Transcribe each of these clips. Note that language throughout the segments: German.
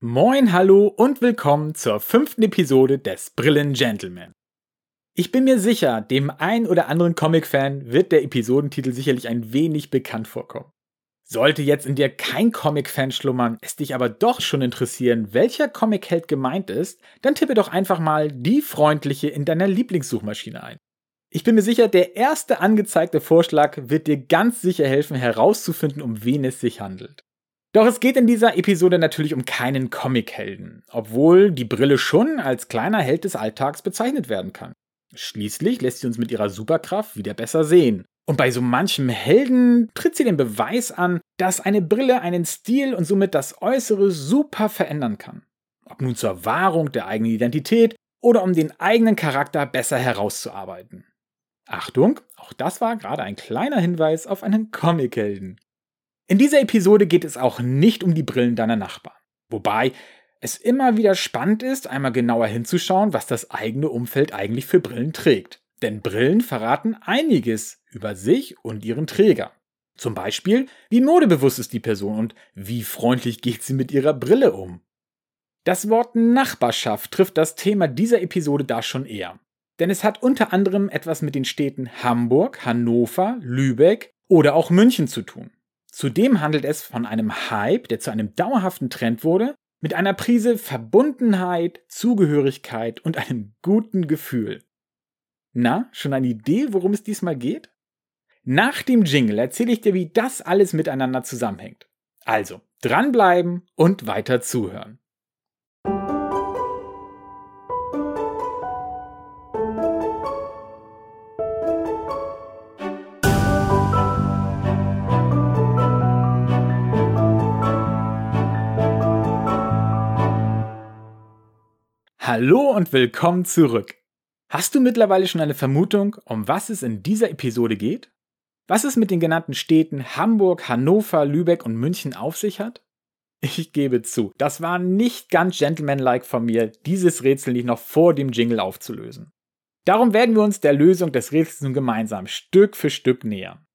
Moin, hallo und willkommen zur fünften Episode des Brillen Gentleman. Ich bin mir sicher, dem ein oder anderen Comic-Fan wird der Episodentitel sicherlich ein wenig bekannt vorkommen. Sollte jetzt in dir kein Comic-Fan schlummern, es dich aber doch schon interessieren, welcher Comic-Held gemeint ist, dann tippe doch einfach mal die freundliche in deiner Lieblingssuchmaschine ein. Ich bin mir sicher, der erste angezeigte Vorschlag wird dir ganz sicher helfen herauszufinden, um wen es sich handelt. Doch es geht in dieser Episode natürlich um keinen Comichelden, obwohl die Brille schon als kleiner Held des Alltags bezeichnet werden kann. Schließlich lässt sie uns mit ihrer Superkraft wieder besser sehen. Und bei so manchem Helden tritt sie den Beweis an, dass eine Brille einen Stil und somit das Äußere super verändern kann. Ob nun zur Wahrung der eigenen Identität oder um den eigenen Charakter besser herauszuarbeiten. Achtung, auch das war gerade ein kleiner Hinweis auf einen Comichelden. In dieser Episode geht es auch nicht um die Brillen deiner Nachbarn. Wobei es immer wieder spannend ist, einmal genauer hinzuschauen, was das eigene Umfeld eigentlich für Brillen trägt. Denn Brillen verraten einiges über sich und ihren Träger. Zum Beispiel, wie modebewusst ist die Person und wie freundlich geht sie mit ihrer Brille um. Das Wort Nachbarschaft trifft das Thema dieser Episode da schon eher. Denn es hat unter anderem etwas mit den Städten Hamburg, Hannover, Lübeck oder auch München zu tun. Zudem handelt es von einem Hype, der zu einem dauerhaften Trend wurde, mit einer Prise Verbundenheit, Zugehörigkeit und einem guten Gefühl. Na, schon eine Idee, worum es diesmal geht? Nach dem Jingle erzähle ich dir, wie das alles miteinander zusammenhängt. Also, dranbleiben und weiter zuhören. Hallo und willkommen zurück. Hast du mittlerweile schon eine Vermutung, um was es in dieser Episode geht? Was es mit den genannten Städten Hamburg, Hannover, Lübeck und München auf sich hat? Ich gebe zu, das war nicht ganz gentlemanlike von mir, dieses Rätsel nicht noch vor dem Jingle aufzulösen. Darum werden wir uns der Lösung des Rätsels nun gemeinsam Stück für Stück nähern.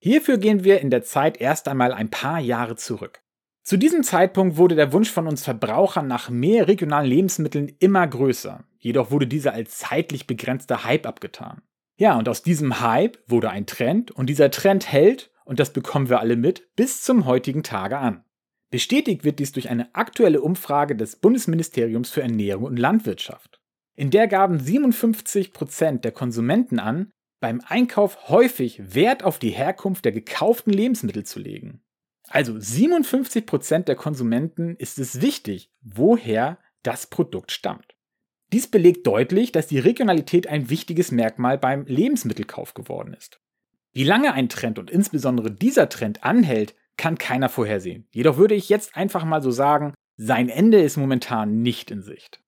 Hierfür gehen wir in der Zeit erst einmal ein paar Jahre zurück. Zu diesem Zeitpunkt wurde der Wunsch von uns Verbrauchern nach mehr regionalen Lebensmitteln immer größer. Jedoch wurde dieser als zeitlich begrenzter Hype abgetan. Ja, und aus diesem Hype wurde ein Trend und dieser Trend hält, und das bekommen wir alle mit, bis zum heutigen Tage an. Bestätigt wird dies durch eine aktuelle Umfrage des Bundesministeriums für Ernährung und Landwirtschaft. In der gaben 57 Prozent der Konsumenten an, beim Einkauf häufig Wert auf die Herkunft der gekauften Lebensmittel zu legen. Also 57% der Konsumenten ist es wichtig, woher das Produkt stammt. Dies belegt deutlich, dass die Regionalität ein wichtiges Merkmal beim Lebensmittelkauf geworden ist. Wie lange ein Trend und insbesondere dieser Trend anhält, kann keiner vorhersehen. Jedoch würde ich jetzt einfach mal so sagen, sein Ende ist momentan nicht in Sicht.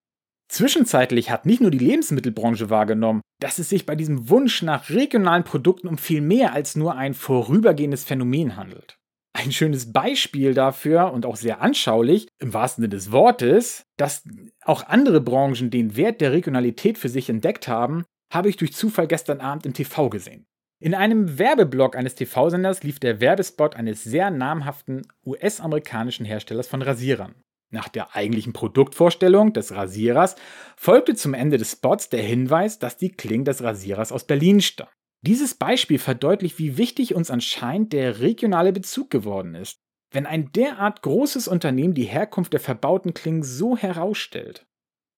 Zwischenzeitlich hat nicht nur die Lebensmittelbranche wahrgenommen, dass es sich bei diesem Wunsch nach regionalen Produkten um viel mehr als nur ein vorübergehendes Phänomen handelt. Ein schönes Beispiel dafür und auch sehr anschaulich, im wahrsten Sinne des Wortes, dass auch andere Branchen den Wert der Regionalität für sich entdeckt haben, habe ich durch Zufall gestern Abend im TV gesehen. In einem Werbeblock eines TV-Senders lief der Werbespot eines sehr namhaften US-amerikanischen Herstellers von Rasierern. Nach der eigentlichen Produktvorstellung des Rasierers folgte zum Ende des Spots der Hinweis, dass die Klingen des Rasierers aus Berlin stammen. Dieses Beispiel verdeutlicht, wie wichtig uns anscheinend der regionale Bezug geworden ist, wenn ein derart großes Unternehmen die Herkunft der verbauten Klingen so herausstellt.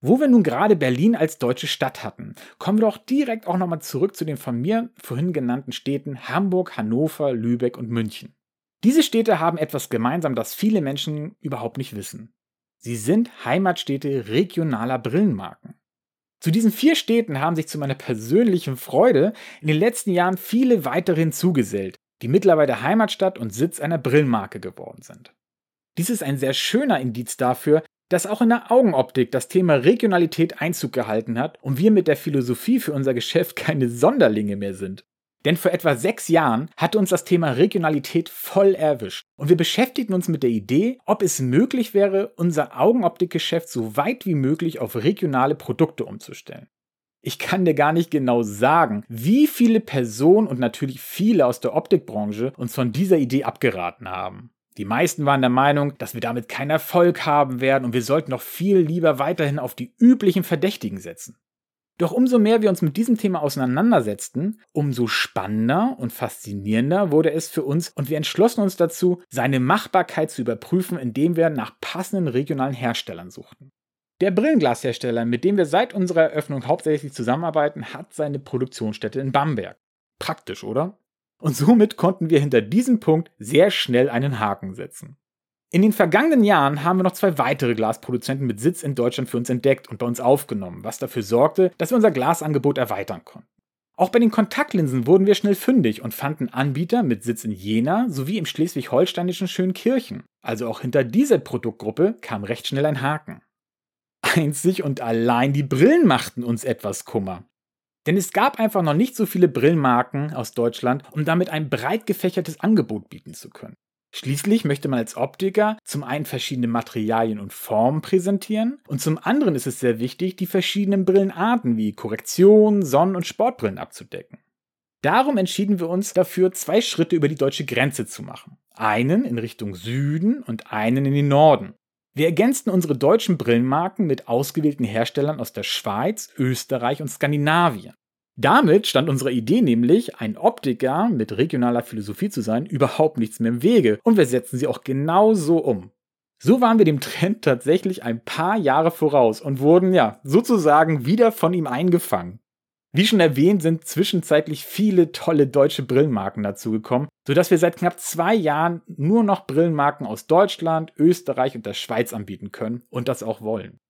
Wo wir nun gerade Berlin als deutsche Stadt hatten, kommen wir doch direkt auch nochmal zurück zu den von mir vorhin genannten Städten Hamburg, Hannover, Lübeck und München. Diese Städte haben etwas gemeinsam, das viele Menschen überhaupt nicht wissen. Sie sind Heimatstädte regionaler Brillenmarken. Zu diesen vier Städten haben sich zu meiner persönlichen Freude in den letzten Jahren viele weitere hinzugesellt, die mittlerweile Heimatstadt und Sitz einer Brillenmarke geworden sind. Dies ist ein sehr schöner Indiz dafür, dass auch in der Augenoptik das Thema Regionalität Einzug gehalten hat und wir mit der Philosophie für unser Geschäft keine Sonderlinge mehr sind. Denn vor etwa sechs Jahren hatte uns das Thema Regionalität voll erwischt und wir beschäftigten uns mit der Idee, ob es möglich wäre, unser Augenoptikgeschäft so weit wie möglich auf regionale Produkte umzustellen. Ich kann dir gar nicht genau sagen, wie viele Personen und natürlich viele aus der Optikbranche uns von dieser Idee abgeraten haben. Die meisten waren der Meinung, dass wir damit keinen Erfolg haben werden und wir sollten noch viel lieber weiterhin auf die üblichen Verdächtigen setzen. Doch umso mehr wir uns mit diesem Thema auseinandersetzten, umso spannender und faszinierender wurde es für uns und wir entschlossen uns dazu, seine Machbarkeit zu überprüfen, indem wir nach passenden regionalen Herstellern suchten. Der Brillenglashersteller, mit dem wir seit unserer Eröffnung hauptsächlich zusammenarbeiten, hat seine Produktionsstätte in Bamberg. Praktisch, oder? Und somit konnten wir hinter diesem Punkt sehr schnell einen Haken setzen. In den vergangenen Jahren haben wir noch zwei weitere Glasproduzenten mit Sitz in Deutschland für uns entdeckt und bei uns aufgenommen, was dafür sorgte, dass wir unser Glasangebot erweitern konnten. Auch bei den Kontaktlinsen wurden wir schnell fündig und fanden Anbieter mit Sitz in Jena sowie im schleswig-holsteinischen Schönkirchen. Also auch hinter dieser Produktgruppe kam recht schnell ein Haken. Einzig und allein die Brillen machten uns etwas Kummer. Denn es gab einfach noch nicht so viele Brillenmarken aus Deutschland, um damit ein breit gefächertes Angebot bieten zu können. Schließlich möchte man als Optiker zum einen verschiedene Materialien und Formen präsentieren und zum anderen ist es sehr wichtig, die verschiedenen Brillenarten wie Korrektion, Sonnen- und Sportbrillen abzudecken. Darum entschieden wir uns dafür, zwei Schritte über die deutsche Grenze zu machen. Einen in Richtung Süden und einen in den Norden. Wir ergänzten unsere deutschen Brillenmarken mit ausgewählten Herstellern aus der Schweiz, Österreich und Skandinavien. Damit stand unserer Idee nämlich, ein Optiker mit regionaler Philosophie zu sein, überhaupt nichts mehr im Wege und wir setzten sie auch genau so um. So waren wir dem Trend tatsächlich ein paar Jahre voraus und wurden ja sozusagen wieder von ihm eingefangen. Wie schon erwähnt, sind zwischenzeitlich viele tolle deutsche Brillenmarken dazugekommen, sodass wir seit knapp zwei Jahren nur noch Brillenmarken aus Deutschland, Österreich und der Schweiz anbieten können und das auch wollen.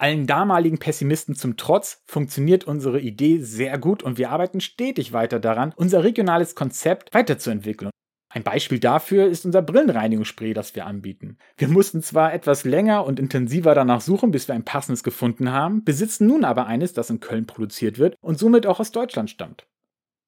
Allen damaligen Pessimisten zum Trotz funktioniert unsere Idee sehr gut und wir arbeiten stetig weiter daran, unser regionales Konzept weiterzuentwickeln ein Beispiel dafür ist unser Brillenreinigungsspray, das wir anbieten. Wir mussten zwar etwas länger und intensiver danach suchen, bis wir ein passendes gefunden haben, besitzen nun aber eines, das in Köln produziert wird und somit auch aus Deutschland stammt.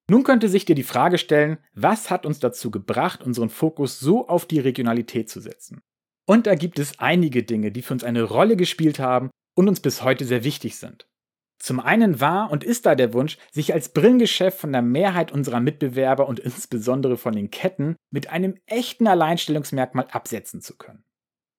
Nun könnte sich dir die Frage stellen, was hat uns dazu gebracht, unseren Fokus so auf die Regionalität zu setzen? Und da gibt es einige Dinge, die für uns eine Rolle gespielt haben und uns bis heute sehr wichtig sind. Zum einen war und ist da der Wunsch, sich als Brillengeschäft von der Mehrheit unserer Mitbewerber und insbesondere von den Ketten mit einem echten Alleinstellungsmerkmal absetzen zu können.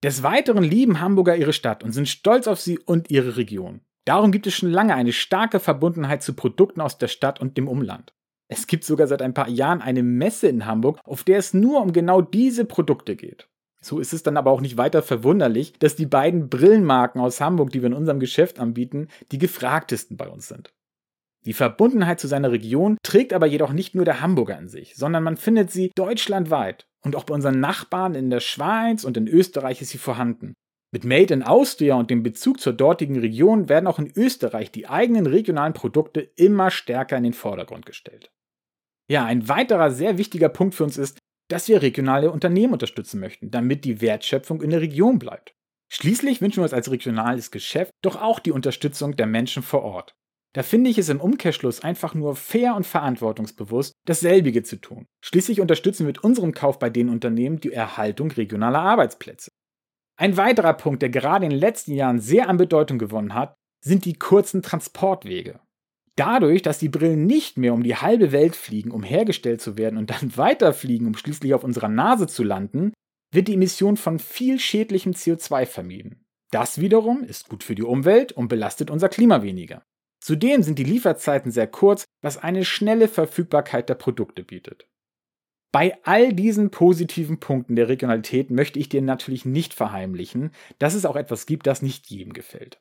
Des Weiteren lieben Hamburger ihre Stadt und sind stolz auf sie und ihre Region. Darum gibt es schon lange eine starke Verbundenheit zu Produkten aus der Stadt und dem Umland. Es gibt sogar seit ein paar Jahren eine Messe in Hamburg, auf der es nur um genau diese Produkte geht. So ist es dann aber auch nicht weiter verwunderlich, dass die beiden Brillenmarken aus Hamburg, die wir in unserem Geschäft anbieten, die gefragtesten bei uns sind. Die Verbundenheit zu seiner Region trägt aber jedoch nicht nur der Hamburger in sich, sondern man findet sie deutschlandweit. Und auch bei unseren Nachbarn in der Schweiz und in Österreich ist sie vorhanden. Mit Made in Austria und dem Bezug zur dortigen Region werden auch in Österreich die eigenen regionalen Produkte immer stärker in den Vordergrund gestellt. Ja, ein weiterer sehr wichtiger Punkt für uns ist, dass wir regionale Unternehmen unterstützen möchten, damit die Wertschöpfung in der Region bleibt. Schließlich wünschen wir uns als regionales Geschäft doch auch die Unterstützung der Menschen vor Ort. Da finde ich es im Umkehrschluss einfach nur fair und verantwortungsbewusst, dasselbige zu tun. Schließlich unterstützen wir mit unserem Kauf bei den Unternehmen die Erhaltung regionaler Arbeitsplätze. Ein weiterer Punkt, der gerade in den letzten Jahren sehr an Bedeutung gewonnen hat, sind die kurzen Transportwege. Dadurch, dass die Brillen nicht mehr um die halbe Welt fliegen, um hergestellt zu werden und dann weiterfliegen, um schließlich auf unserer Nase zu landen, wird die Emission von viel schädlichem CO2 vermieden. Das wiederum ist gut für die Umwelt und belastet unser Klima weniger. Zudem sind die Lieferzeiten sehr kurz, was eine schnelle Verfügbarkeit der Produkte bietet. Bei all diesen positiven Punkten der Regionalität möchte ich dir natürlich nicht verheimlichen, dass es auch etwas gibt, das nicht jedem gefällt.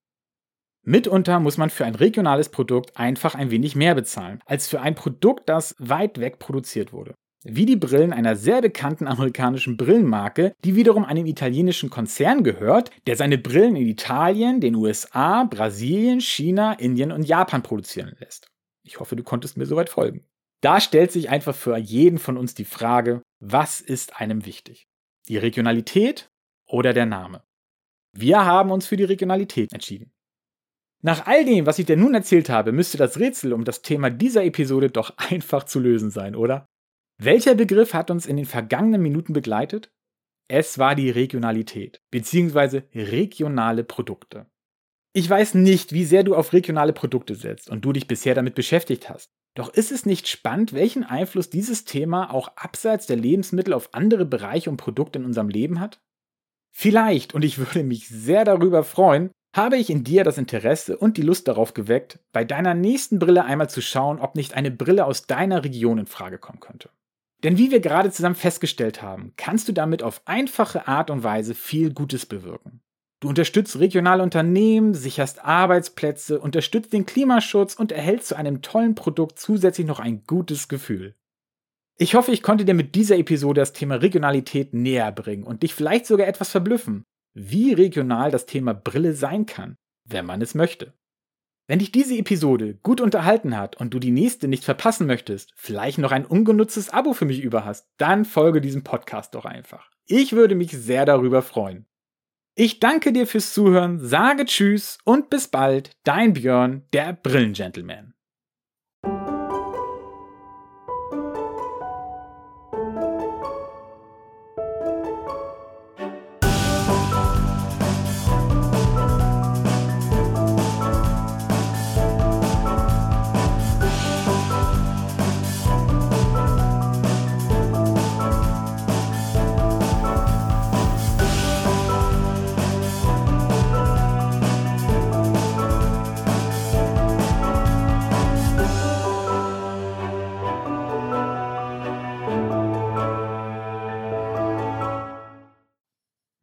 Mitunter muss man für ein regionales Produkt einfach ein wenig mehr bezahlen, als für ein Produkt, das weit weg produziert wurde. Wie die Brillen einer sehr bekannten amerikanischen Brillenmarke, die wiederum einem italienischen Konzern gehört, der seine Brillen in Italien, den USA, Brasilien, China, Indien und Japan produzieren lässt. Ich hoffe, du konntest mir soweit folgen. Da stellt sich einfach für jeden von uns die Frage, was ist einem wichtig? Die Regionalität oder der Name? Wir haben uns für die Regionalität entschieden. Nach all dem, was ich dir nun erzählt habe, müsste das Rätsel um das Thema dieser Episode doch einfach zu lösen sein, oder? Welcher Begriff hat uns in den vergangenen Minuten begleitet? Es war die Regionalität, beziehungsweise regionale Produkte. Ich weiß nicht, wie sehr du auf regionale Produkte setzt und du dich bisher damit beschäftigt hast. Doch ist es nicht spannend, welchen Einfluss dieses Thema auch abseits der Lebensmittel auf andere Bereiche und Produkte in unserem Leben hat? Vielleicht, und ich würde mich sehr darüber freuen, habe ich in dir das Interesse und die Lust darauf geweckt, bei deiner nächsten Brille einmal zu schauen, ob nicht eine Brille aus deiner Region in Frage kommen könnte. Denn wie wir gerade zusammen festgestellt haben, kannst du damit auf einfache Art und Weise viel Gutes bewirken. Du unterstützt regionale Unternehmen, sicherst Arbeitsplätze, unterstützt den Klimaschutz und erhältst zu einem tollen Produkt zusätzlich noch ein gutes Gefühl. Ich hoffe, ich konnte dir mit dieser Episode das Thema Regionalität näher bringen und dich vielleicht sogar etwas verblüffen, wie regional das Thema Brille sein kann, wenn man es möchte. Wenn dich diese Episode gut unterhalten hat und du die nächste nicht verpassen möchtest, vielleicht noch ein ungenutztes Abo für mich über hast, dann folge diesem Podcast doch einfach. Ich würde mich sehr darüber freuen. Ich danke dir fürs Zuhören, sage Tschüss und bis bald, dein Björn, der Brillengentleman.